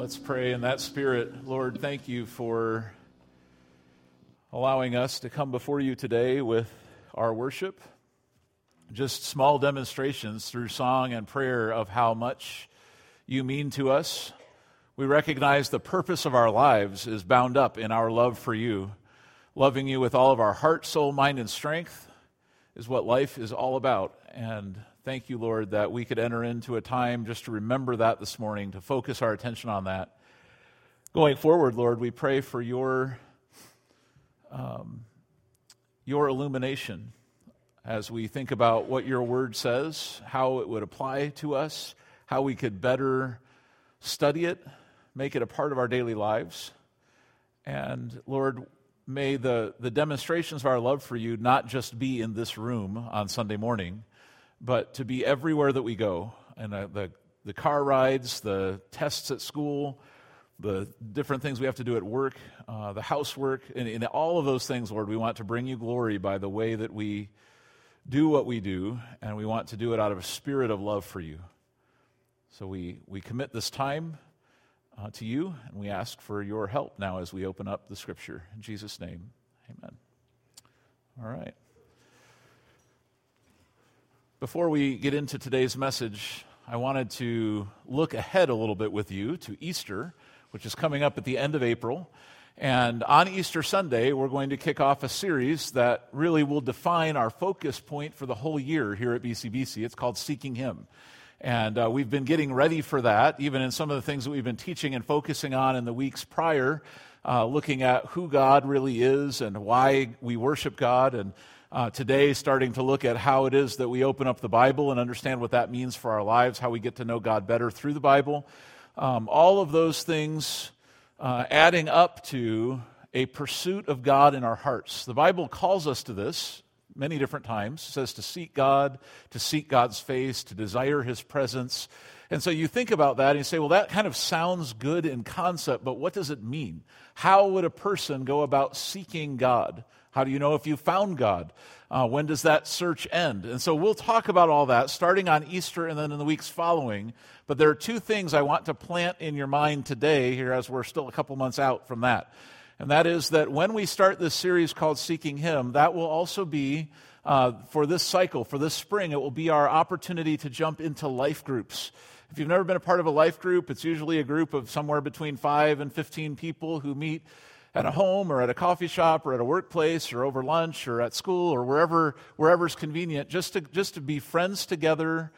Let's pray in that spirit. Lord, thank you for allowing us to come before you today with our worship. Just small demonstrations through song and prayer of how much you mean to us. We recognize the purpose of our lives is bound up in our love for you. Loving you with all of our heart, soul, mind, and strength is what life is all about. And Thank you, Lord, that we could enter into a time just to remember that this morning, to focus our attention on that. Going forward, Lord, we pray for your, um, your illumination as we think about what your word says, how it would apply to us, how we could better study it, make it a part of our daily lives. And Lord, may the, the demonstrations of our love for you not just be in this room on Sunday morning, but to be everywhere that we go. And uh, the, the car rides, the tests at school, the different things we have to do at work, uh, the housework, and in all of those things, Lord, we want to bring you glory by the way that we do what we do, and we want to do it out of a spirit of love for you. So we, we commit this time uh, to you, and we ask for your help now as we open up the scripture. In Jesus' name, amen. All right. Before we get into today's message, I wanted to look ahead a little bit with you to Easter, which is coming up at the end of April. And on Easter Sunday, we're going to kick off a series that really will define our focus point for the whole year here at BCBC. It's called Seeking Him. And uh, we've been getting ready for that, even in some of the things that we've been teaching and focusing on in the weeks prior, uh, looking at who God really is and why we worship God and uh, today, starting to look at how it is that we open up the Bible and understand what that means for our lives, how we get to know God better through the Bible. Um, all of those things uh, adding up to a pursuit of God in our hearts. The Bible calls us to this many different times. It says to seek God, to seek God's face, to desire His presence. And so you think about that and you say, well, that kind of sounds good in concept, but what does it mean? How would a person go about seeking God? How do you know if you found God? Uh, when does that search end? And so we'll talk about all that starting on Easter and then in the weeks following. But there are two things I want to plant in your mind today, here as we're still a couple months out from that. And that is that when we start this series called Seeking Him, that will also be uh, for this cycle, for this spring, it will be our opportunity to jump into life groups. If you've never been a part of a life group, it's usually a group of somewhere between 5 and 15 people who meet at a home or at a coffee shop or at a workplace or over lunch or at school or wherever wherever's convenient just to just to be friends together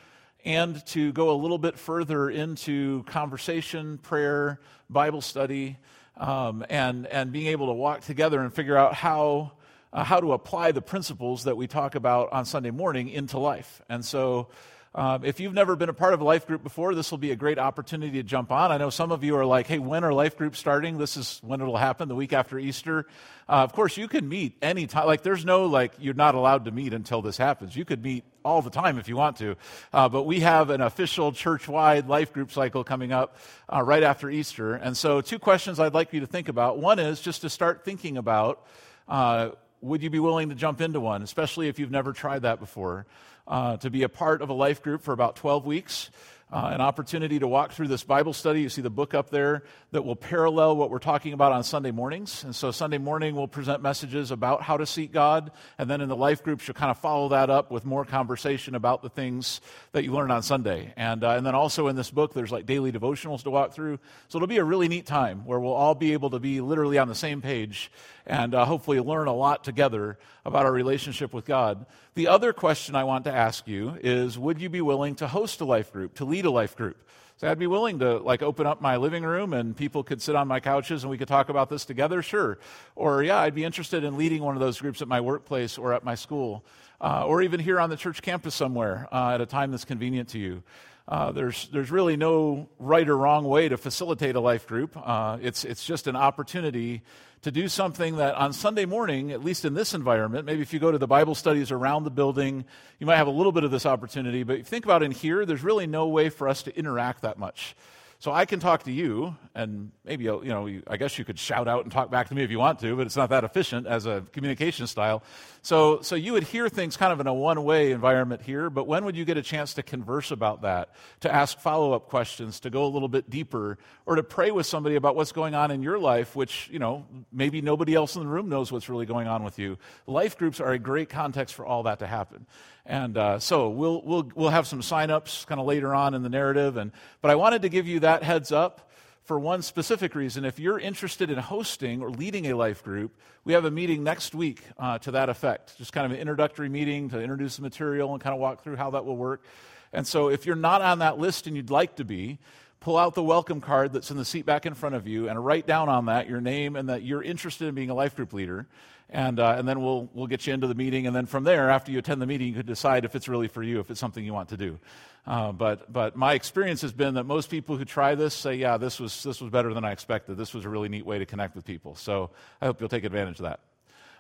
and to go a little bit further into conversation prayer bible study um, and and being able to walk together and figure out how uh, how to apply the principles that we talk about on sunday morning into life. And so um, if you've never been a part of a life group before, this will be a great opportunity to jump on. I know some of you are like, hey, when are life groups starting? This is when it'll happen, the week after Easter. Uh, of course, you can meet any time. Like, there's no, like, you're not allowed to meet until this happens. You could meet all the time if you want to. Uh, but we have an official church wide life group cycle coming up uh, right after Easter. And so, two questions I'd like you to think about. One is just to start thinking about uh, would you be willing to jump into one, especially if you've never tried that before? Uh, to be a part of a life group for about 12 weeks uh, an opportunity to walk through this Bible study. You see the book up there that will parallel what we're talking about on Sunday mornings. And so, Sunday morning, we'll present messages about how to seek God. And then in the life groups, you'll kind of follow that up with more conversation about the things that you learn on Sunday. And, uh, and then also in this book, there's like daily devotionals to walk through. So, it'll be a really neat time where we'll all be able to be literally on the same page and uh, hopefully learn a lot together about our relationship with God. The other question I want to ask you is Would you be willing to host a life group, to lead lead a life group. So I'd be willing to like open up my living room and people could sit on my couches and we could talk about this together, sure. Or yeah, I'd be interested in leading one of those groups at my workplace or at my school, uh, or even here on the church campus somewhere uh, at a time that's convenient to you. Uh, there's, there's really no right or wrong way to facilitate a life group. Uh, it's, it's just an opportunity to do something that on Sunday morning, at least in this environment, maybe if you go to the Bible studies around the building, you might have a little bit of this opportunity. But if you think about in here, there's really no way for us to interact that much. So I can talk to you, and maybe, you know, I guess you could shout out and talk back to me if you want to, but it's not that efficient as a communication style. So, so you would hear things kind of in a one way environment here, but when would you get a chance to converse about that, to ask follow up questions, to go a little bit deeper, or to pray with somebody about what's going on in your life, which, you know, maybe nobody else in the room knows what's really going on with you? Life groups are a great context for all that to happen. And uh, so we'll, we'll, we'll have some sign-ups kind of later on in the narrative. And, but I wanted to give you that heads up for one specific reason. If you're interested in hosting or leading a life group, we have a meeting next week uh, to that effect. Just kind of an introductory meeting to introduce the material and kind of walk through how that will work. And so if you're not on that list and you'd like to be, pull out the welcome card that's in the seat back in front of you and write down on that your name and that you're interested in being a life group leader and, uh, and then we'll, we'll get you into the meeting. And then from there, after you attend the meeting, you can decide if it's really for you, if it's something you want to do. Uh, but, but my experience has been that most people who try this say, yeah, this was, this was better than I expected. This was a really neat way to connect with people. So I hope you'll take advantage of that.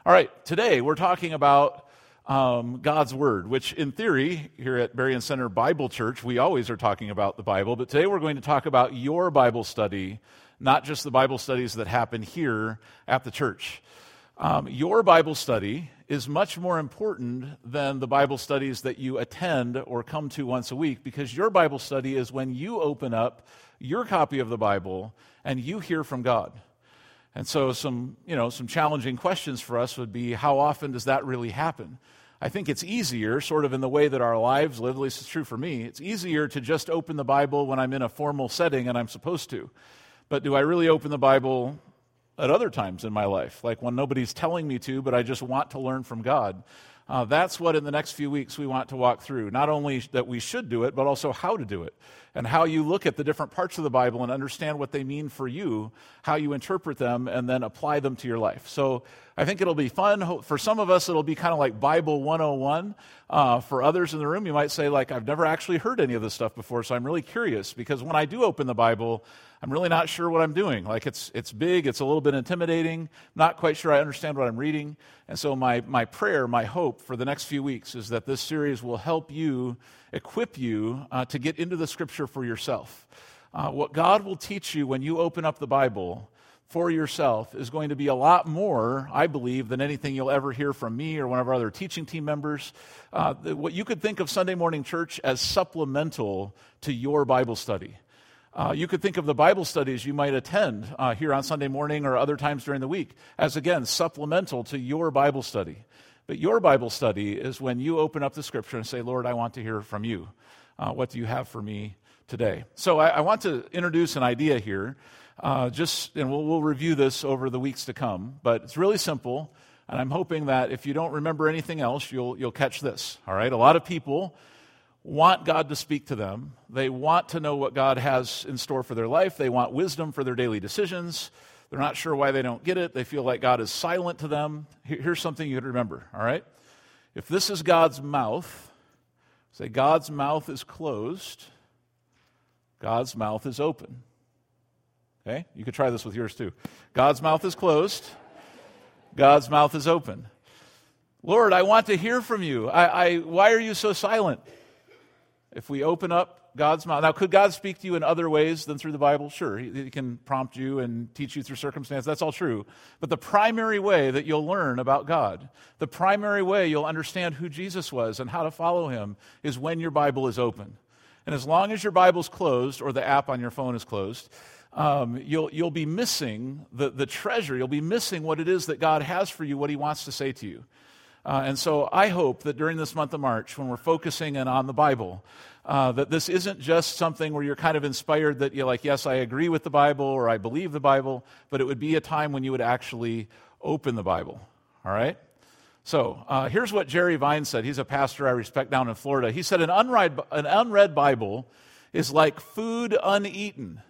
All right, today we're talking about um, God's Word, which in theory, here at Berrien Center Bible Church, we always are talking about the Bible. But today we're going to talk about your Bible study, not just the Bible studies that happen here at the church. Um, your Bible study is much more important than the Bible studies that you attend or come to once a week because your Bible study is when you open up your copy of the Bible and you hear from God. And so some, you know, some challenging questions for us would be how often does that really happen? I think it's easier, sort of in the way that our lives live, at least it's true for me, it's easier to just open the Bible when I'm in a formal setting and I'm supposed to. But do I really open the Bible at other times in my life, like when nobody's telling me to, but I just want to learn from God. Uh, that's what in the next few weeks we want to walk through. Not only that we should do it, but also how to do it and how you look at the different parts of the Bible and understand what they mean for you, how you interpret them, and then apply them to your life. So I think it'll be fun. For some of us, it'll be kind of like Bible 101. Uh, for others in the room, you might say, like, I've never actually heard any of this stuff before, so I'm really curious because when I do open the Bible, I'm really not sure what I'm doing. Like, it's, it's big, it's a little bit intimidating, not quite sure I understand what I'm reading. And so, my, my prayer, my hope for the next few weeks is that this series will help you, equip you uh, to get into the scripture for yourself. Uh, what God will teach you when you open up the Bible for yourself is going to be a lot more, I believe, than anything you'll ever hear from me or one of our other teaching team members. Uh, what you could think of Sunday morning church as supplemental to your Bible study. Uh, you could think of the Bible studies you might attend uh, here on Sunday morning or other times during the week as, again, supplemental to your Bible study. But your Bible study is when you open up the scripture and say, Lord, I want to hear from you. Uh, what do you have for me today? So I, I want to introduce an idea here. Uh, just, and we'll, we'll review this over the weeks to come, but it's really simple. And I'm hoping that if you don't remember anything else, you'll, you'll catch this. All right? A lot of people want God to speak to them. They want to know what God has in store for their life. They want wisdom for their daily decisions. They're not sure why they don't get it. They feel like God is silent to them. Here's something you could remember, all right? If this is God's mouth, say God's mouth is closed, God's mouth is open. Okay? You could try this with yours too. God's mouth is closed, God's mouth is open. Lord, I want to hear from you. I, I, why are you so silent? If we open up God's mouth. Now, could God speak to you in other ways than through the Bible? Sure. He, he, can prompt you and teach you through circumstance. That's all true. But the primary way that you'll learn about God, the primary way you'll understand who Jesus was and how to follow him is when your Bible is open. And as long as your Bible's closed or the app on your phone is closed, um, you'll, you'll be missing the, the treasure. You'll be missing what it is that God has for you, what he wants to say to you. Uh, and so I hope that during this month of March, when we're focusing in on the Bible, uh, that this isn't just something where you're kind of inspired that you're like, yes, I agree with the Bible or I believe the Bible, but it would be a time when you would actually open the Bible. All right? So uh, here's what Jerry Vines said. He's a pastor I respect down in Florida. He said, An unread, an unread Bible is like food uneaten,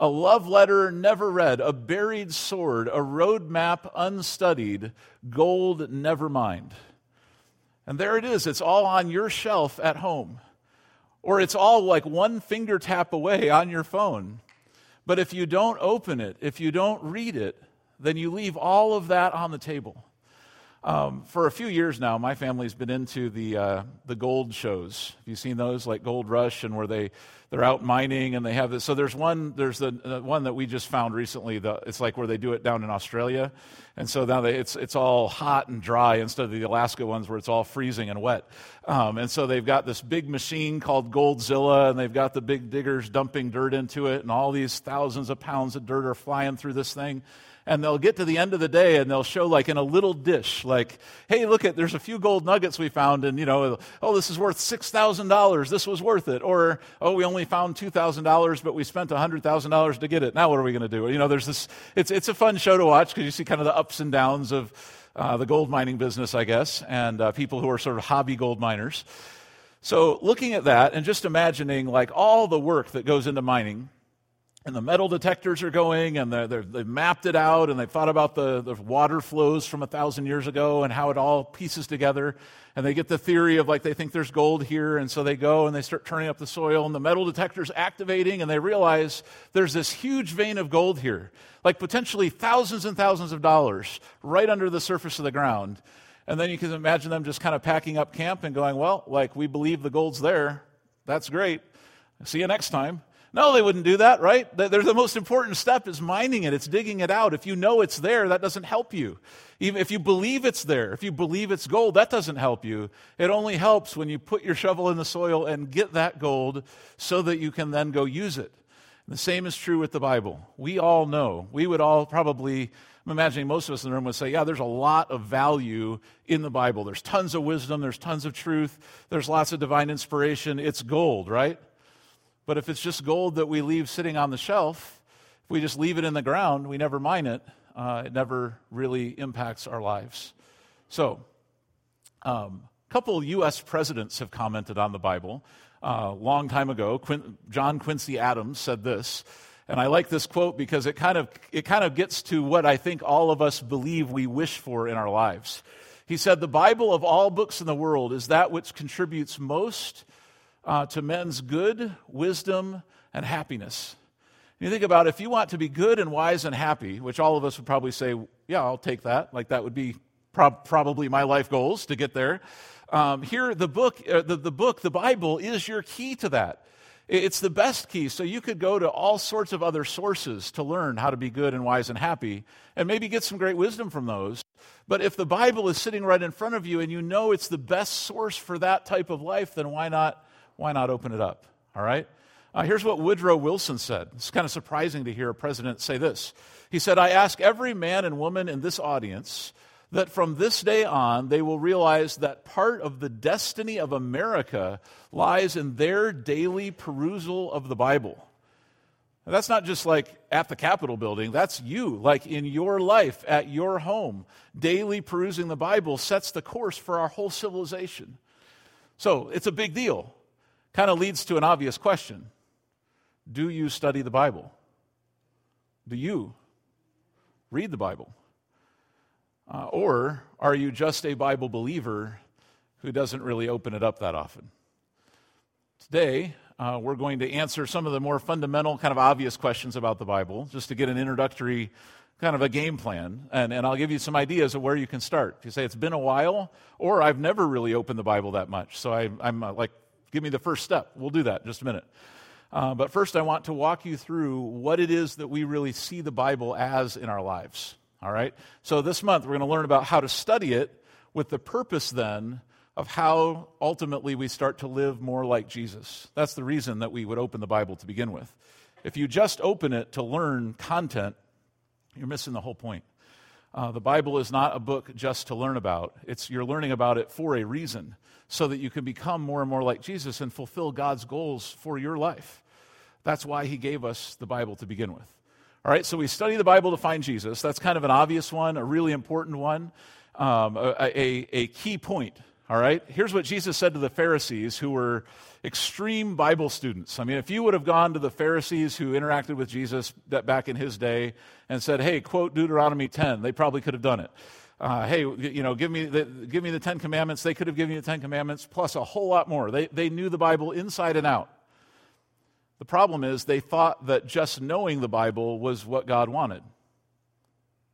a love letter never read, a buried sword, a roadmap unstudied, gold never mined. And there it is. It's all on your shelf at home or it's all like one finger tap away on your phone. But if you don't open it, if you don't read it, then you leave all of that on the table. Um, for a few years now, my family's been into the, uh, the gold shows. Have you seen those, like Gold Rush, and where they, they're out mining and they have this. So there's one, there's the uh, one that we just found recently. The, it's like where they do it down in Australia. And so now they, it's, it's all hot and dry instead of the Alaska ones where it's all freezing and wet. Um, and so they've got this big machine called Goldzilla and they've got the big diggers dumping dirt into it and all these thousands of pounds of dirt are flying through this thing and they'll get to the end of the day and they'll show like in a little dish like hey look at there's a few gold nuggets we found and you know oh this is worth $6000 this was worth it. Or oh we only found $2000 but we spent $100000 to get it. Now what are we going to do? You know there's this it's, it's a fun show to watch because you see kind of the ups and downs of uh, the gold mining business i guess and uh, people who are sort of hobby gold miners. So looking at that and just imagining like all the work that goes into mining and the metal detectors are going and they have mapped it out and they've thought about the, the water flows from a thousand years ago and how it all pieces together. And they get the theory of like they think there's gold here and so they go and they start turning up the soil and the metal detector's activating and they realize there's this huge vein of gold here like potentially thousands and thousands of dollars right under the surface of the ground. And then you can imagine them just kind of packing up camp and going well like we believe the gold's there. That's great. See you next time no, they wouldn't do that, right? There's the most important step is mining it. It's digging it out. If you know it's there, that doesn't help you. Even if you believe it's there, if you believe it's gold, that doesn't help you. It only helps when you put your shovel in the soil and get that gold so that you can then go use it. The same is true with the Bible. We all know. We would all probably I'm imagining most of us in the room would say, yeah, there's a lot of value in the Bible. There's tons of wisdom, there's tons of truth, there's lots of divine inspiration. It's gold, right? But if it's just gold that we leave sitting on the shelf, if we just leave it in the ground, we never mine it, uh, it never really impacts our lives. So, um, a couple U.S. presidents have commented on the Bible. Uh, long time ago, Quin- John Quincy Adams said this, and I like this quote because it kind of it kind of gets to what I think all of us believe we wish for in our lives. He said, "The Bible of all books in the world is that which contributes most uh, to men's good, wisdom, and happiness. And you think about if you want to be good and wise and happy, which all of us would probably say, yeah, I'll take that. Like that would be prob- probably my life goals to get there. Um, here, the book, uh, the, the book, the Bible, is your key to that. It's the best key. So you could go to all sorts of other sources to learn how to be good and wise and happy and maybe get some great wisdom from those. But if the Bible is sitting right in front of you and you know it's the best source for that type of life, then why not why not open it up? All right? Uh, here's what Woodrow Wilson said. It's kind of surprising to hear a president say this. He said, I ask every man and woman in this audience that from this day on they will realize that part of the destiny of America lies in their daily perusal of the Bible. And that's not just like at the Capitol building, that's you, like in your life, at your home. Daily perusing the Bible sets the course for our whole civilization. So it's a big deal kind of leads to an obvious question Do you study the Bible? Do you read the Bible? Uh, or are you just a Bible believer who doesn't really open it up that often? Today, uh, we're going to answer some of the more fundamental, kind of obvious questions about the Bible, just to get an introductory kind of a game plan. And, and I'll give you some ideas of where you can start. If you say it's been a while, or I've never really opened the Bible that much, so I, am uh, like Give me the first step. We'll do that in just a minute. Uh, but first, I want to walk you through what it is that we really see the Bible as in our lives. All right? So, this month, we're going to learn about how to study it with the purpose then of how ultimately we start to live more like Jesus. That's the reason that we would open the Bible to begin with. If you just open it to learn content, you're missing the whole point. Uh, the Bible is not a book just to learn about. It's you're learning about it for a reason, so that you can become more and more like Jesus and fulfill God's goals for your life. That's why He gave us the Bible to begin with. All right, so we study the Bible to find Jesus. That's kind of an obvious one, a really important one, um, a, a, a key point. All right, here's what Jesus said to the Pharisees who were extreme Bible students. I mean, if you would have gone to the Pharisees who interacted with Jesus back in his day and said, hey, quote Deuteronomy 10, they probably could have done it. Uh, hey, you know, give me, the, give me the Ten Commandments. They could have given you the Ten Commandments plus a whole lot more. They, they knew the Bible inside and out. The problem is they thought that just knowing the Bible was what God wanted.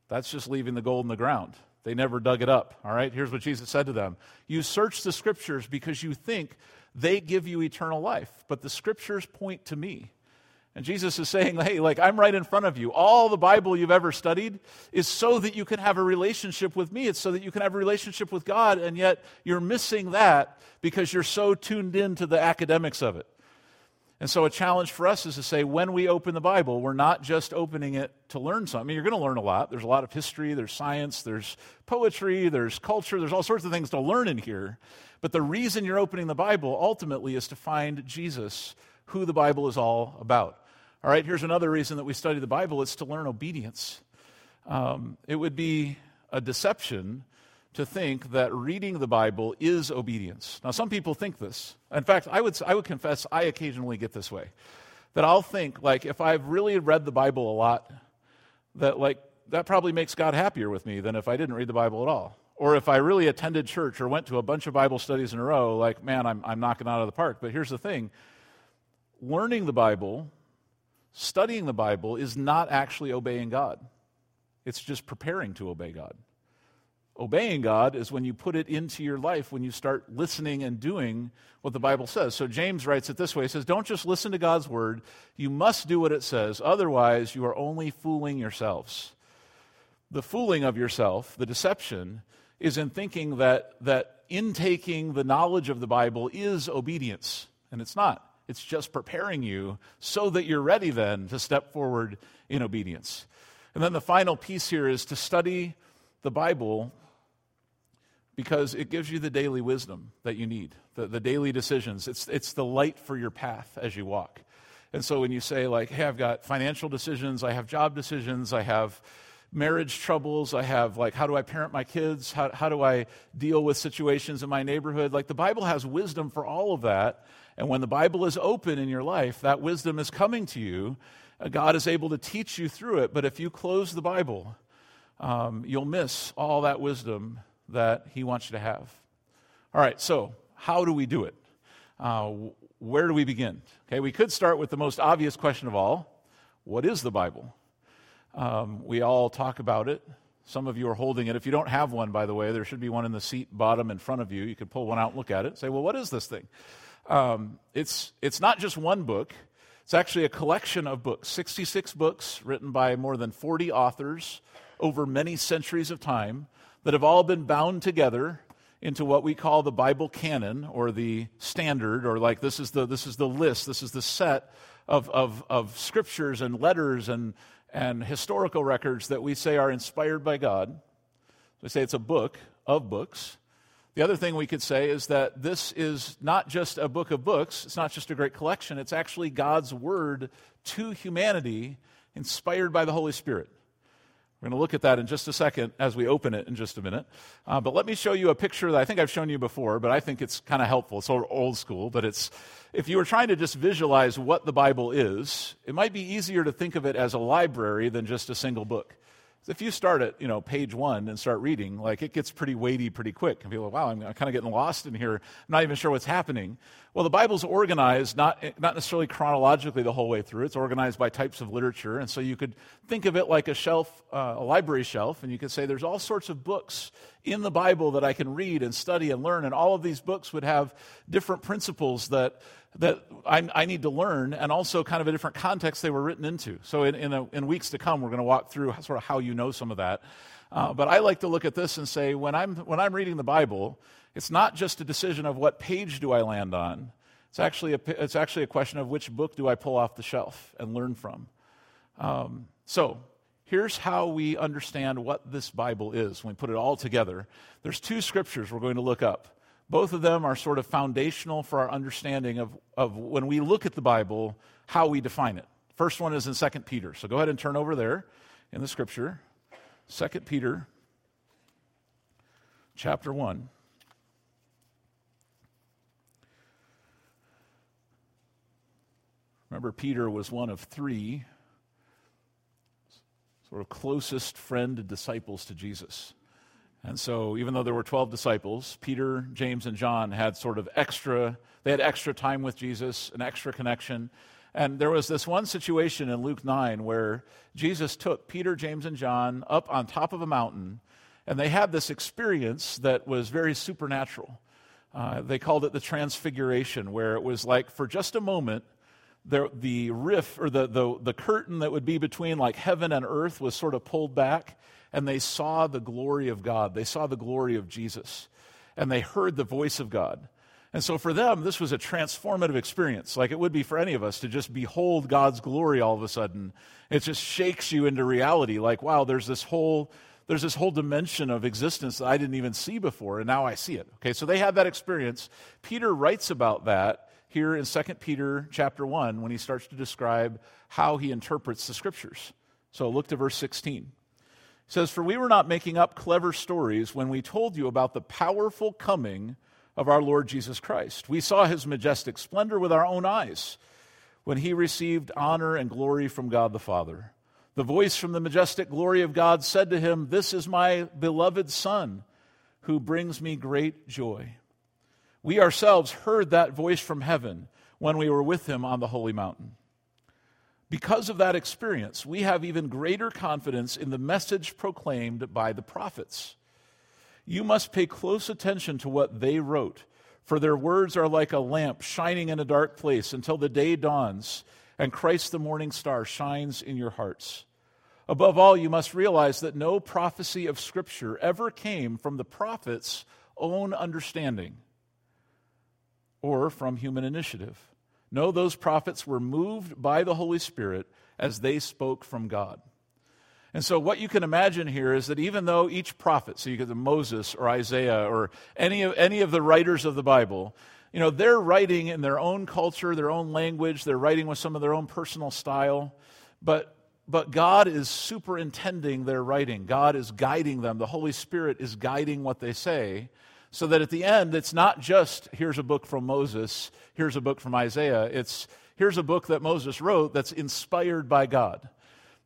That's just leaving the gold in the ground. They never dug it up. All right, here's what Jesus said to them You search the scriptures because you think they give you eternal life, but the scriptures point to me. And Jesus is saying, hey, like, I'm right in front of you. All the Bible you've ever studied is so that you can have a relationship with me. It's so that you can have a relationship with God, and yet you're missing that because you're so tuned into the academics of it. And so, a challenge for us is to say when we open the Bible, we're not just opening it to learn something. You're going to learn a lot. There's a lot of history, there's science, there's poetry, there's culture, there's all sorts of things to learn in here. But the reason you're opening the Bible ultimately is to find Jesus, who the Bible is all about. All right, here's another reason that we study the Bible it's to learn obedience. Um, it would be a deception to think that reading the Bible is obedience. Now, some people think this. In fact, I would, I would confess I occasionally get this way. That I'll think, like, if I've really read the Bible a lot, that, like, that probably makes God happier with me than if I didn't read the Bible at all. Or if I really attended church or went to a bunch of Bible studies in a row, like, man, I'm, I'm knocking out of the park. But here's the thing learning the Bible, studying the Bible, is not actually obeying God, it's just preparing to obey God. Obeying God is when you put it into your life, when you start listening and doing what the Bible says. So James writes it this way He says, Don't just listen to God's word, you must do what it says. Otherwise, you are only fooling yourselves. The fooling of yourself, the deception, is in thinking that, that intaking the knowledge of the Bible is obedience. And it's not. It's just preparing you so that you're ready then to step forward in obedience. And then the final piece here is to study the Bible because it gives you the daily wisdom that you need, the, the daily decisions. It's, it's the light for your path as you walk. And so when you say, like, hey, I've got financial decisions, I have job decisions, I have marriage troubles, I have, like, how do I parent my kids? How, how do I deal with situations in my neighborhood? Like, the Bible has wisdom for all of that. And when the Bible is open in your life, that wisdom is coming to you. Uh, God is able to teach you through it. But if you close the Bible, um, you'll miss all that wisdom that He wants you to have. All right, so how do we do it? Uh, where do we begin? Okay, we could start with the most obvious question of all what is the Bible? Um, we all talk about it. Some of you are holding it. If you don't have one, by the way, there should be one in the seat bottom in front of you. You could pull one out and look at it. Say, well, what is this thing? Um, it's, it's not just one book, it's actually a collection of books 66 books written by more than 40 authors over many centuries of time that have all been bound together into what we call the Bible canon or the standard, or like this is the, this is the list, this is the set of, of, of scriptures and letters and, and historical records that we say are inspired by God. We say it's a book of books. The other thing we could say is that this is not just a book of books, it's not just a great collection, it's actually God's word to humanity, inspired by the Holy Spirit. We're going to look at that in just a second as we open it in just a minute. Uh, but let me show you a picture that I think I've shown you before, but I think it's kind of helpful. It's old school, but it's if you were trying to just visualize what the Bible is, it might be easier to think of it as a library than just a single book if you start at you know page one and start reading, like it gets pretty weighty pretty quick, and people, wow, I'm kind of getting lost in here. I'm not even sure what's happening. Well, the Bible's organized not not necessarily chronologically the whole way through. It's organized by types of literature, and so you could think of it like a shelf, uh, a library shelf, and you could say there's all sorts of books in the Bible that I can read and study and learn, and all of these books would have different principles that that I, I, need to learn, and also kind of a different context they were written into. So, in, in, a, in weeks to come, we're going to walk through sort of how you know some of that. Uh, but I like to look at this and say, when I'm, when I'm reading the Bible, it's not just a decision of what page do I land on. It's actually a, it's actually a question of which book do I pull off the shelf and learn from. Um, so, here's how we understand what this Bible is when we put it all together. There's two scriptures we're going to look up. Both of them are sort of foundational for our understanding of, of when we look at the Bible, how we define it. First one is in 2 Peter. So go ahead and turn over there in the scripture. 2 Peter chapter 1. Remember, Peter was one of three sort of closest friend disciples to Jesus. And so, even though there were 12 disciples, Peter, James, and John had sort of extra, they had extra time with Jesus, an extra connection. And there was this one situation in Luke 9 where Jesus took Peter, James, and John up on top of a mountain, and they had this experience that was very supernatural. Uh, they called it the Transfiguration, where it was like for just a moment, the, the riff or the, the, the curtain that would be between like heaven and earth was sort of pulled back, and they saw the glory of God. They saw the glory of Jesus, and they heard the voice of God. And so for them, this was a transformative experience, like it would be for any of us to just behold God's glory all of a sudden. It just shakes you into reality, like, wow, there's this whole there's this whole dimension of existence that I didn't even see before, and now I see it. Okay, so they had that experience. Peter writes about that here in 2 Peter chapter 1 when he starts to describe how he interprets the scriptures. So look to verse 16. It says, For we were not making up clever stories when we told you about the powerful coming of our Lord Jesus Christ. We saw his majestic splendor with our own eyes when he received honor and glory from God the Father. The voice from the majestic glory of God said to him, This is my beloved Son, who brings me great joy. We ourselves heard that voice from heaven when we were with him on the holy mountain. Because of that experience, we have even greater confidence in the message proclaimed by the prophets. You must pay close attention to what they wrote, for their words are like a lamp shining in a dark place until the day dawns and Christ the morning star shines in your hearts. Above all, you must realize that no prophecy of Scripture ever came from the prophet's own understanding or from human initiative. No, those prophets were moved by the Holy Spirit as they spoke from God. And so, what you can imagine here is that even though each prophet, so you get the Moses or Isaiah or any of, any of the writers of the Bible, you know, they're writing in their own culture, their own language, they're writing with some of their own personal style, but but God is superintending their writing. God is guiding them. The Holy Spirit is guiding what they say, so that at the end, it's not just here's a book from Moses, here's a book from Isaiah. It's here's a book that Moses wrote that's inspired by God.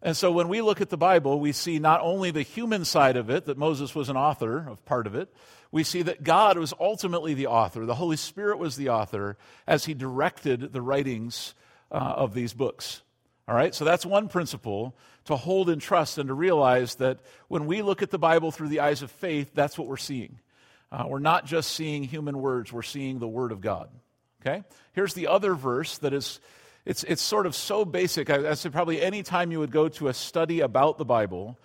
And so when we look at the Bible, we see not only the human side of it, that Moses was an author of part of it, we see that God was ultimately the author. The Holy Spirit was the author as he directed the writings uh, of these books. All right, so that's one principle to hold in trust and to realize that when we look at the Bible through the eyes of faith, that's what we're seeing. Uh, we're not just seeing human words, we're seeing the Word of God. Okay? Here's the other verse that is, it's, it's sort of so basic. I, I said probably any time you would go to a study about the Bible,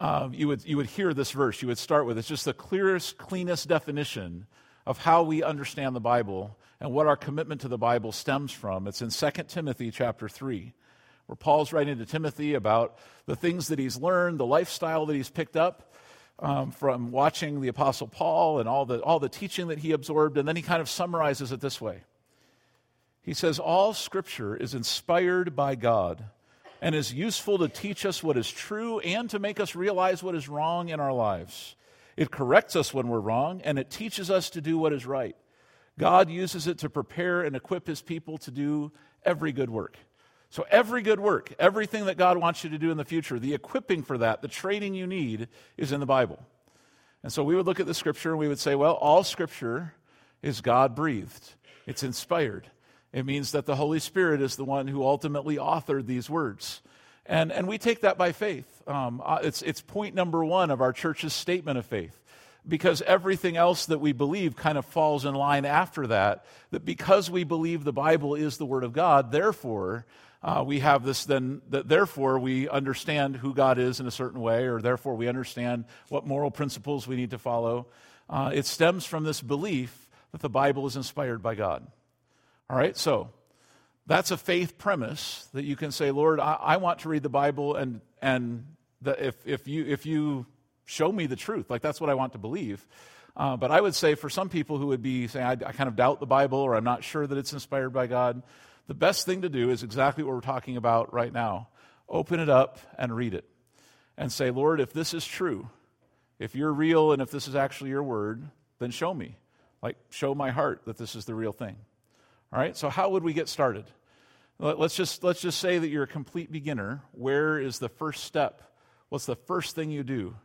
um, you, would, you would hear this verse. You would start with it's just the clearest, cleanest definition of how we understand the Bible and what our commitment to the Bible stems from. It's in 2 Timothy chapter 3, where Paul's writing to Timothy about the things that he's learned, the lifestyle that he's picked up um, from watching the Apostle Paul and all the, all the teaching that he absorbed. And then he kind of summarizes it this way He says, All scripture is inspired by God and is useful to teach us what is true and to make us realize what is wrong in our lives. It corrects us when we're wrong, and it teaches us to do what is right. God uses it to prepare and equip his people to do every good work. So, every good work, everything that God wants you to do in the future, the equipping for that, the training you need is in the Bible. And so we would look at the scripture and we would say, well, all scripture is God breathed, it's inspired. It means that the Holy Spirit is the one who ultimately authored these words. And, and we take that by faith. Um, uh, it's, it's point number one of our church's statement of faith. Because everything else that we believe kind of falls in line after that. That because we believe the Bible is the Word of God, therefore, uh, we have this then, that therefore we understand who God is in a certain way, or therefore we understand what moral principles we need to follow. Uh, it stems from this belief that the Bible is inspired by God. All right, so that's a faith premise that you can say, Lord, I, I want to read the Bible, and, and the, if, if, you, if you show me the truth, like that's what I want to believe. Uh, but I would say for some people who would be saying, I, I kind of doubt the Bible, or I'm not sure that it's inspired by God, the best thing to do is exactly what we're talking about right now. Open it up and read it. And say, Lord, if this is true, if you're real and if this is actually your word, then show me. Like, show my heart that this is the real thing. All right, so how would we get started? Let's just, let's just say that you're a complete beginner. Where is the first step? What's the first thing you do?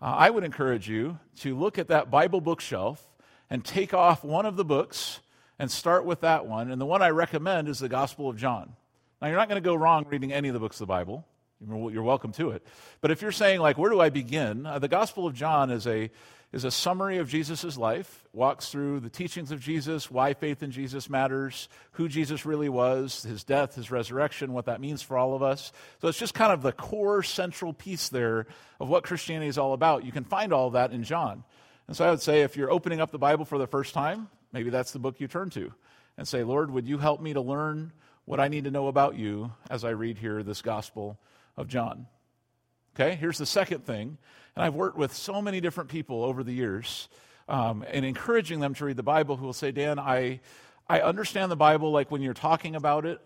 Uh, I would encourage you to look at that Bible bookshelf and take off one of the books and start with that one. And the one I recommend is the Gospel of John. Now, you're not going to go wrong reading any of the books of the Bible. You're welcome to it. But if you're saying, like, where do I begin? Uh, the Gospel of John is a, is a summary of Jesus' life, walks through the teachings of Jesus, why faith in Jesus matters, who Jesus really was, his death, his resurrection, what that means for all of us. So it's just kind of the core central piece there of what Christianity is all about. You can find all of that in John. And so I would say if you're opening up the Bible for the first time, maybe that's the book you turn to and say, Lord, would you help me to learn what I need to know about you as I read here this Gospel of John? Okay, here's the second thing. And I've worked with so many different people over the years um, and encouraging them to read the Bible who will say, Dan, I, I understand the Bible like when you're talking about it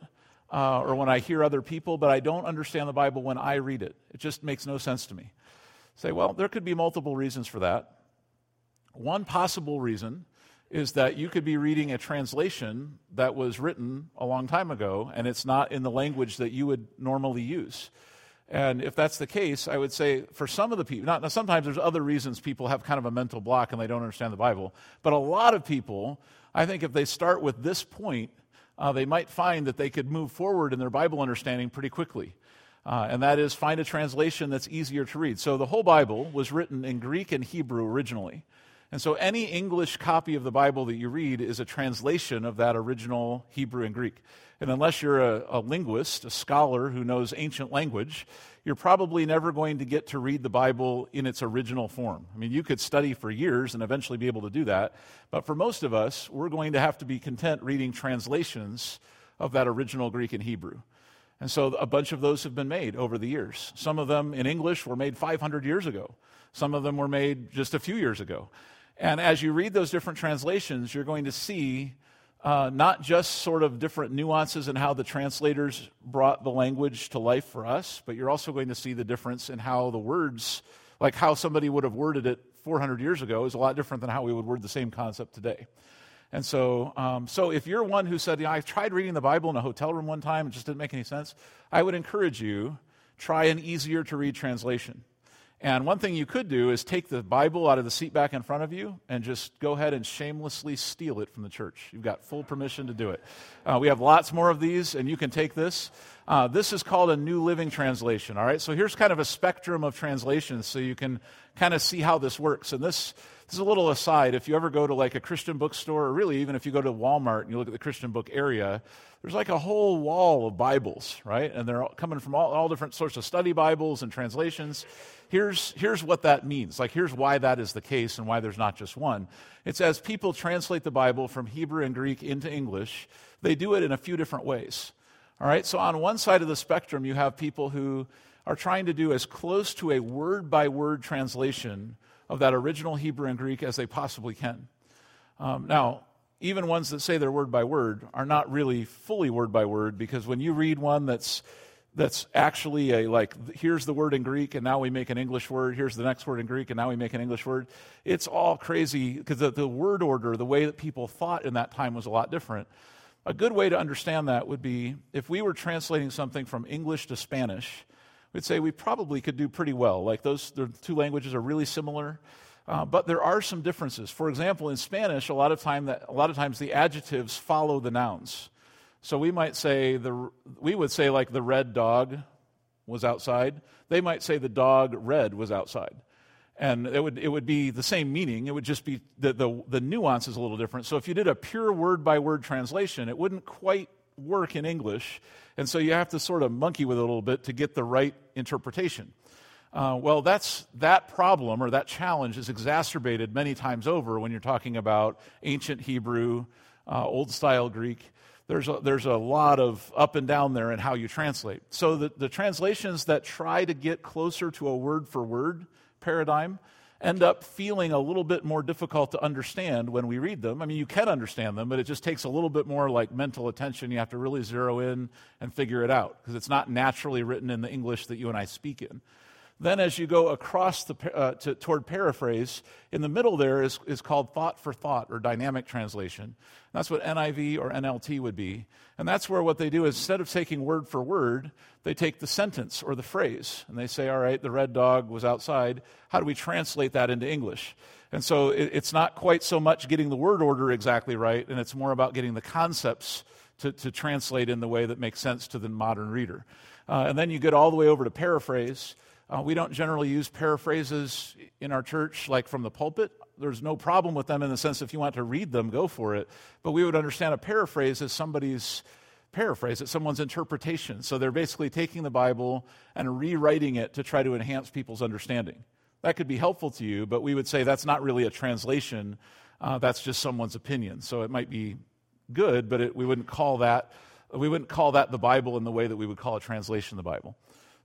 uh, or when I hear other people, but I don't understand the Bible when I read it. It just makes no sense to me. Say, well, there could be multiple reasons for that. One possible reason is that you could be reading a translation that was written a long time ago and it's not in the language that you would normally use. And if that's the case, I would say for some of the people, not, now sometimes there's other reasons people have kind of a mental block and they don't understand the Bible, but a lot of people, I think if they start with this point, uh, they might find that they could move forward in their Bible understanding pretty quickly. Uh, and that is find a translation that's easier to read. So the whole Bible was written in Greek and Hebrew originally. And so any English copy of the Bible that you read is a translation of that original Hebrew and Greek. And unless you're a, a, linguist, a scholar who knows ancient language, you're probably never going to get to read the Bible in its original form. I mean, you could study for years and eventually be able to do that. But for most of us, we're going to have to be content reading translations of that original Greek and Hebrew. And so a bunch of those have been made over the years. Some of them in English were made 500 years ago. Some of them were made just a few years ago. And as you read those different translations, you're going to see uh, not just sort of different nuances in how the translators brought the language to life for us, but you're also going to see the difference in how the words, like how somebody would have worded it 400 years ago, is a lot different than how we would word the same concept today. And so, um, so if you're one who said, I tried reading the Bible in a hotel room one time, it just didn't make any sense, I would encourage you, try an easier to read translation. And one thing you could do is take the Bible out of the seat back in front of you and just go ahead and shamelessly steal it from the church. You've got full permission to do it. Uh, we have lots more of these, and you can take this. Uh, this is called a New Living Translation, all right? So here's kind of a spectrum of translations so you can kind of see how this works. And this, this is a little aside. If you ever go to like a Christian bookstore, or really even if you go to Walmart and you look at the Christian book area, there's like a whole wall of Bibles, right? And they're all coming from all, all different sorts of study Bibles and translations here's, here's what that means. Like, here's why that is the case and why there's not just one. It's as people translate the Bible from Hebrew and Greek into English, they do it in a few different ways. All right, so on one side of the spectrum, you have people who are trying to do as close to a word by word translation of that original Hebrew and Greek as they possibly can. Um, now, even ones that say they're word by word are not really fully word by word because when you read one that's that's actually a like here's the word in greek and now we make an english word here's the next word in greek and now we make an english word it's all crazy because the, the word order the way that people thought in that time was a lot different a good way to understand that would be if we were translating something from english to spanish we'd say we probably could do pretty well like those the two languages are really similar uh, but there are some differences for example in spanish a lot of time that a lot of times the adjectives follow the nouns so we might say the we would say like the red dog was outside. They might say the dog red was outside. And it would, it would be the same meaning. It would just be the, the, the nuance is a little different. So if you did a pure word by word translation, it wouldn't quite work in English. And so you have to sort of monkey with it a little bit to get the right interpretation. Uh, well, that's, that problem or that challenge is exacerbated many times over when you're talking about ancient Hebrew, uh, Old style Greek there's a, there's a lot of up and down there in how you translate. So the, the translations that try to get closer to a word for word paradigm end up feeling a little bit more difficult to understand when we read them. I mean, you can understand them, but it just takes a little bit more like mental attention. You have to really zero in and figure it out because it's not naturally written in the English that you and I speak in. Then, as you go across the, uh, to, toward paraphrase, in the middle there is, is called thought for thought or dynamic translation. That's what NIV or NLT would be. And that's where what they do is instead of taking word for word, they take the sentence or the phrase and they say, all right, the red dog was outside. How do we translate that into English? And so it, it's not quite so much getting the word order exactly right, and it's more about getting the concepts to, to translate in the way that makes sense to the modern reader. Uh, and then you get all the way over to paraphrase Uh, we don't generally use paraphrases in our church like from the pulpit. There's no problem with them in the sense if you want to read them, go for it. But we would understand a paraphrase as somebody's paraphrase, it's someone's interpretation. So they're basically taking the Bible and rewriting it to try to enhance people's understanding. That could be helpful to you, but we would say that's not really a translation. Uh, that's just someone's opinion. So it might be good, but it, we wouldn't call that we wouldn't call that the Bible in the way that we would call a translation of the Bible.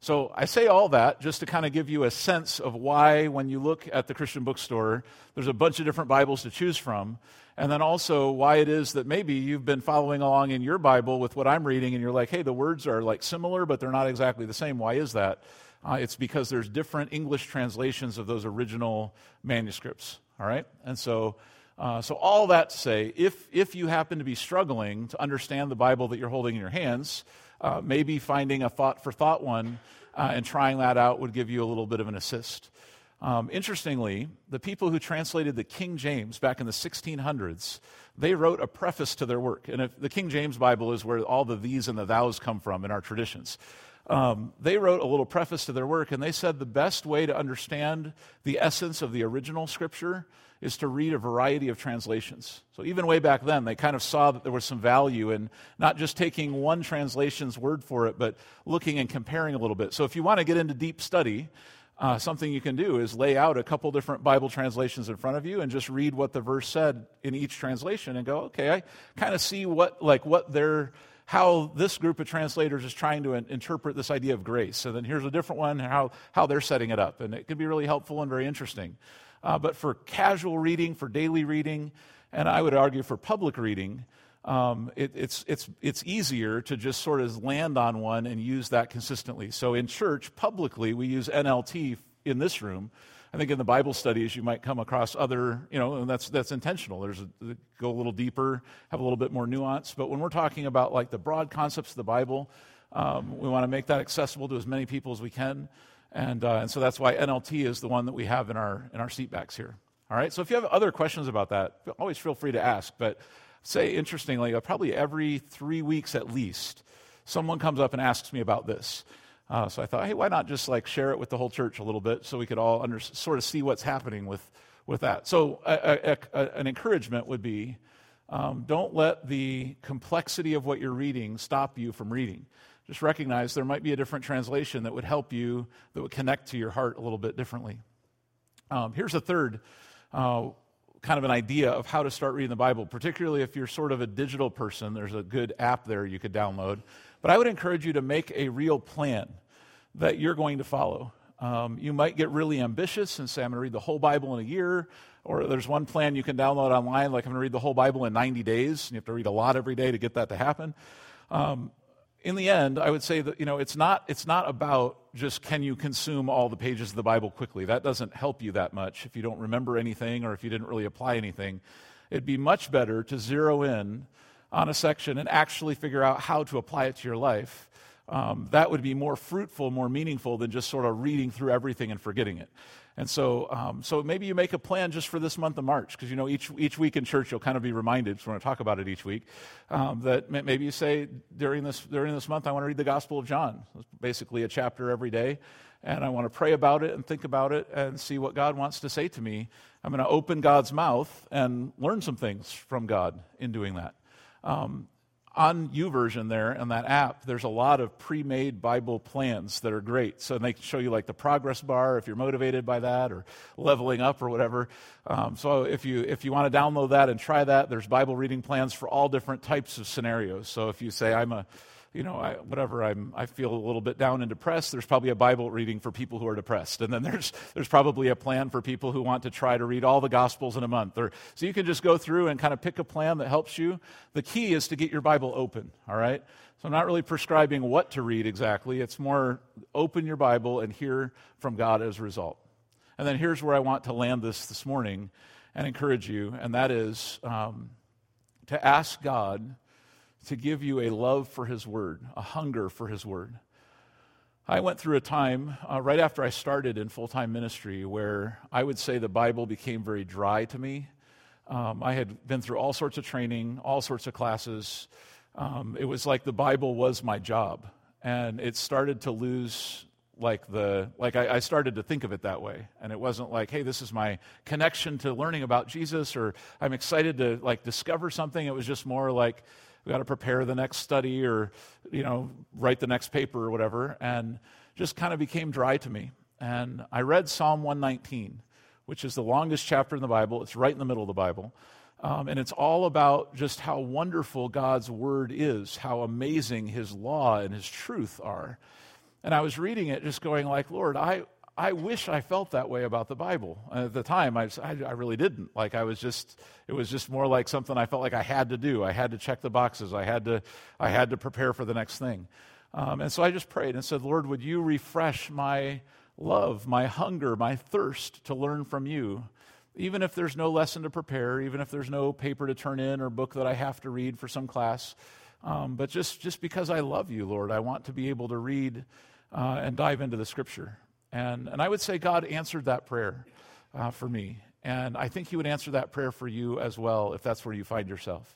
So I say all that just to kind of give you a sense of why, when you look at the Christian bookstore, there's a bunch of different Bibles to choose from. And then also why it is that maybe you've been following along in your Bible with what I'm reading and you're like, hey, the words are like similar, but they're not exactly the same. Why is that? Uh, it's because there's different English translations of those original manuscripts. All right? And so uh, so, all that to say, if, if you happen to be struggling to understand the Bible that you're holding in your hands, uh, maybe finding a thought for thought one uh, and trying that out would give you a little bit of an assist. Um, interestingly, the people who translated the King James back in the 1600s, they wrote a preface to their work. And the King James Bible is where all the these and the thous come from in our traditions. Um, they wrote a little preface to their work, and they said the best way to understand the essence of the original scripture is to read a variety of translations. So, even way back then, they kind of saw that there was some value in not just taking one translation's word for it, but looking and comparing a little bit. So, if you want to get into deep study, uh, something you can do is lay out a couple different Bible translations in front of you and just read what the verse said in each translation and go, okay, I kind of see what, like, what they're how this group of translators is trying to in- interpret this idea of grace. So then here's a different one, how, how they're setting it up. And it can be really helpful and very interesting. Uh, but for casual reading, for daily reading, and I would argue for public reading, um, it, it's, it's, it's easier to just sort of land on one and use that consistently. So in church, publicly, we use NLT in this room I think in the Bible studies you might come across other, you know, and that's that's intentional. There's a, go a little deeper, have a little bit more nuance. But when we're talking about like the broad concepts of the Bible, um, we want to make that accessible to as many people as we can, and uh, and so that's why NLT is the one that we have in our in our seatbacks here. All right. So if you have other questions about that, always feel free to ask. But say interestingly, uh, probably every three weeks at least, someone comes up and asks me about this. Uh, so I thought, hey, why not just like share it with the whole church a little bit so we could all under, sort of see what's happening with, with that. So a, a, a, an encouragement would be um, don't let the complexity of what you're reading stop you from reading. Just recognize there might be a different translation that would help you, that would connect to your heart a little bit differently. Um, here's a third uh, kind of an idea of how to start reading the Bible, particularly if you're sort of a digital person. There's a good app there you could download. But I would encourage you to make a real plan that you're going to follow. Um, you might get really ambitious and say, I'm going to read the whole Bible in a year. Or there's one plan you can download online, like I'm going to read the whole Bible in 90 days. And you have to read a lot every day to get that to happen. Um, in the end, I would say that you know it's not it's not about just can you consume all the pages of the Bible quickly. That doesn't help you that much if you don't remember anything or if you didn't really apply anything. It'd be much better to zero in on a section and actually figure out how to apply it to your life, um, that would be more fruitful, more meaningful than just sort of reading through everything and forgetting it. And so, um, so maybe you make a plan just for this month of March, because you know each each week in church you'll kind of be reminded. So we're going to talk about it each week. Um, that maybe you say during this during this month I want to read the Gospel of John. It's basically a chapter every day, and I want to pray about it and think about it and see what God wants to say to me. I'm going to open God's mouth and learn some things from God in doing that. Um, on YouVersion there and that app, there's a lot of pre-made Bible plans that are great. So they show you like the progress bar if you're motivated by that, or leveling up or whatever. Um, so if you if you want to download that and try that, there's Bible reading plans for all different types of scenarios. So if you say I'm a you know, I, whatever, I'm, I feel a little bit down and depressed, there's probably a Bible reading for people who are depressed. And then there's, there's probably a plan for people who want to try to read all the Gospels in a month. Or, so you can just go through and kind of pick a plan that helps you. The key is to get your Bible open, all right? So I'm not really prescribing what to read exactly. It's more open your Bible and hear from God as a result. And then here's where I want to land this this morning and encourage you, and that is um, to ask God to give you a love for His Word, a hunger for His Word. I went through a time uh, right after I started in full time ministry where I would say the Bible became very dry to me. Um, I had been through all sorts of training, all sorts of classes. Um, it was like the Bible was my job, and it started to lose like the like I, I, started to think of it that way and it wasn't like hey this is my connection to learning about jesus or i'm excited to like discover something it was just more like we got to prepare the next study or you know write the next paper or whatever and just kind of became dry to me. And i read psalm 119 which is the longest chapter in the bible. It's right in the middle of the bible. Um, and it's all about just how wonderful god's word is how amazing his law and his truth are. And I was reading it just going like, Lord, I, I wish I felt that way about the Bible. At the time, I, I, really didn't. Like, I was just, it was just more like something I felt like I had to do. I had to check the boxes. I had to, I had to prepare for the next thing. Um, and so I just prayed and said, Lord, would you refresh my love, my hunger, my thirst to learn from you? Even if there's no lesson to prepare, even if there's no paper to turn in or book that I have to read for some class, um, but just, just because I love you, Lord, I want to be able to read uh, and dive into the scripture. And, and I would say God answered that prayer uh, for me. And I think He would answer that prayer for you as well if that's where you find yourself.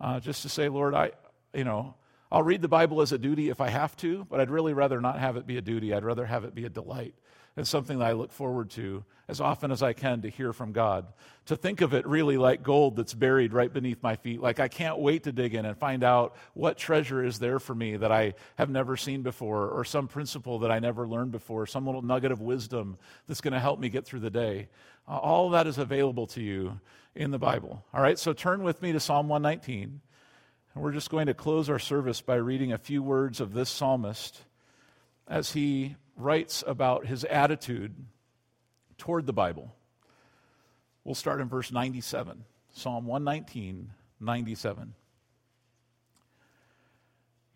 Uh, just to say, Lord, I, you know, I'll read the Bible as a duty if I have to, but I'd really rather not have it be a duty. I'd rather have it be a delight. It's something that I look forward to as often as I can to hear from God. To think of it really like gold that's buried right beneath my feet. Like I can't wait to dig in and find out what treasure is there for me that I have never seen before, or some principle that I never learned before, some little nugget of wisdom that's going to help me get through the day. All that is available to you in the Bible. All right, so turn with me to Psalm 119. And we're just going to close our service by reading a few words of this psalmist as he writes about his attitude toward the Bible. We'll start in verse 97, Psalm 119, 97.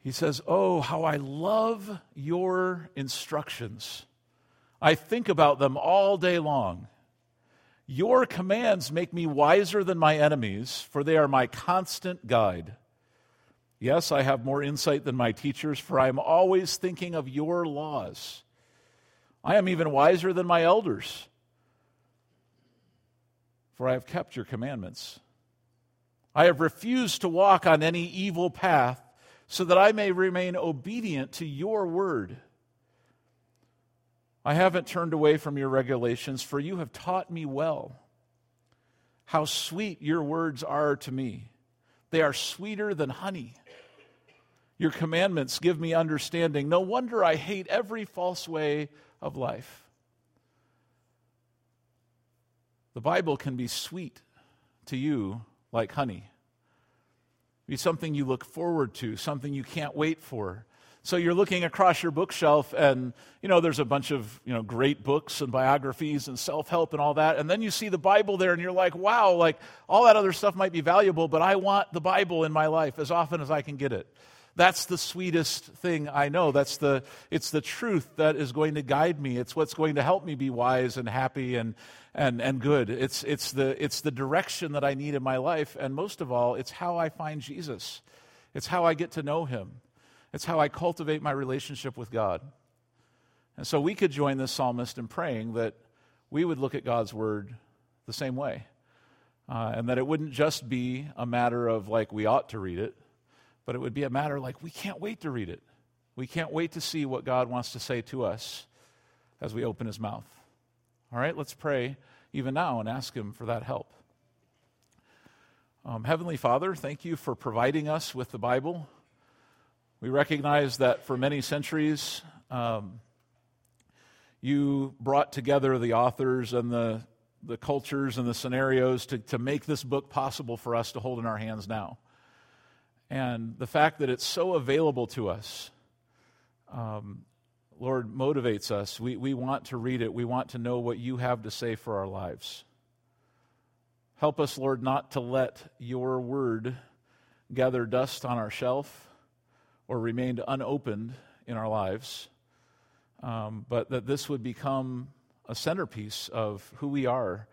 He says, Oh, how I love your instructions. I think about them all day long. Your commands make me wiser than my enemies, for they are my constant guide. Yes, I have more insight than my teachers, for I am always thinking of your laws. I am even wiser than my elders, for I have kept your commandments. I have refused to walk on any evil path, so that I may remain obedient to your word. I haven't turned away from your regulations, for you have taught me well. How sweet your words are to me! They are sweeter than honey. Your commandments give me understanding. No wonder I hate every false way of life. The Bible can be sweet to you like honey. Be something you look forward to, something you can't wait for. So you're looking across your bookshelf and you know there's a bunch of, you know, great books and biographies and self-help and all that and then you see the Bible there and you're like, "Wow, like all that other stuff might be valuable, but I want the Bible in my life as often as I can get it." That's the sweetest thing I know. That's the, it's the truth that is going to guide me. It's what's going to help me be wise and happy and, and, and good. It's, it's, the, it's the direction that I need in my life. And most of all, it's how I find Jesus. It's how I get to know him. It's how I cultivate my relationship with God. And so we could join this psalmist in praying that we would look at God's word the same way. Uh, and that it wouldn't just be a matter of like we ought to read it, but it would be a matter like we can't wait to read it. We can't wait to see what God wants to say to us as we open his mouth. All right, let's pray even now and ask him for that help. Um, Heavenly Father, thank you for providing us with the Bible. We recognize that for many centuries, um, you brought together the authors and the, the cultures and the scenarios to, to make this book possible for us to hold in our hands now. And the fact that it's so available to us, um, Lord, motivates us. We, we want to read it. We want to know what you have to say for our lives. Help us, Lord, not to let your word gather dust on our shelf or remain unopened in our lives, um, but that this would become a centerpiece of who we are,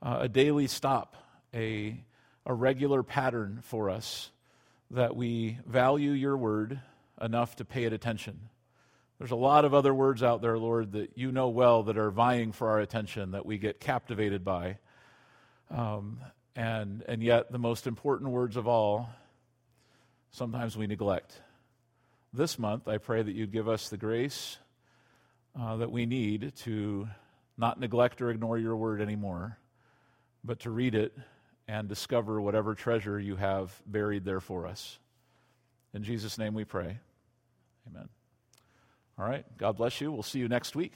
uh, a daily stop, a, a regular pattern for us that we value your word enough to pay it attention. There's a lot of other words out there, Lord, that you know well that are vying for our attention, that we get captivated by. Um, and, and yet, the most important words of all, sometimes we neglect. This month, I pray that you'd give us the grace uh, that we need to not neglect or ignore your word anymore, but to read it and discover whatever treasure you have buried there for us. In Jesus' name we pray. Amen. All right. God bless you. We'll see you next week.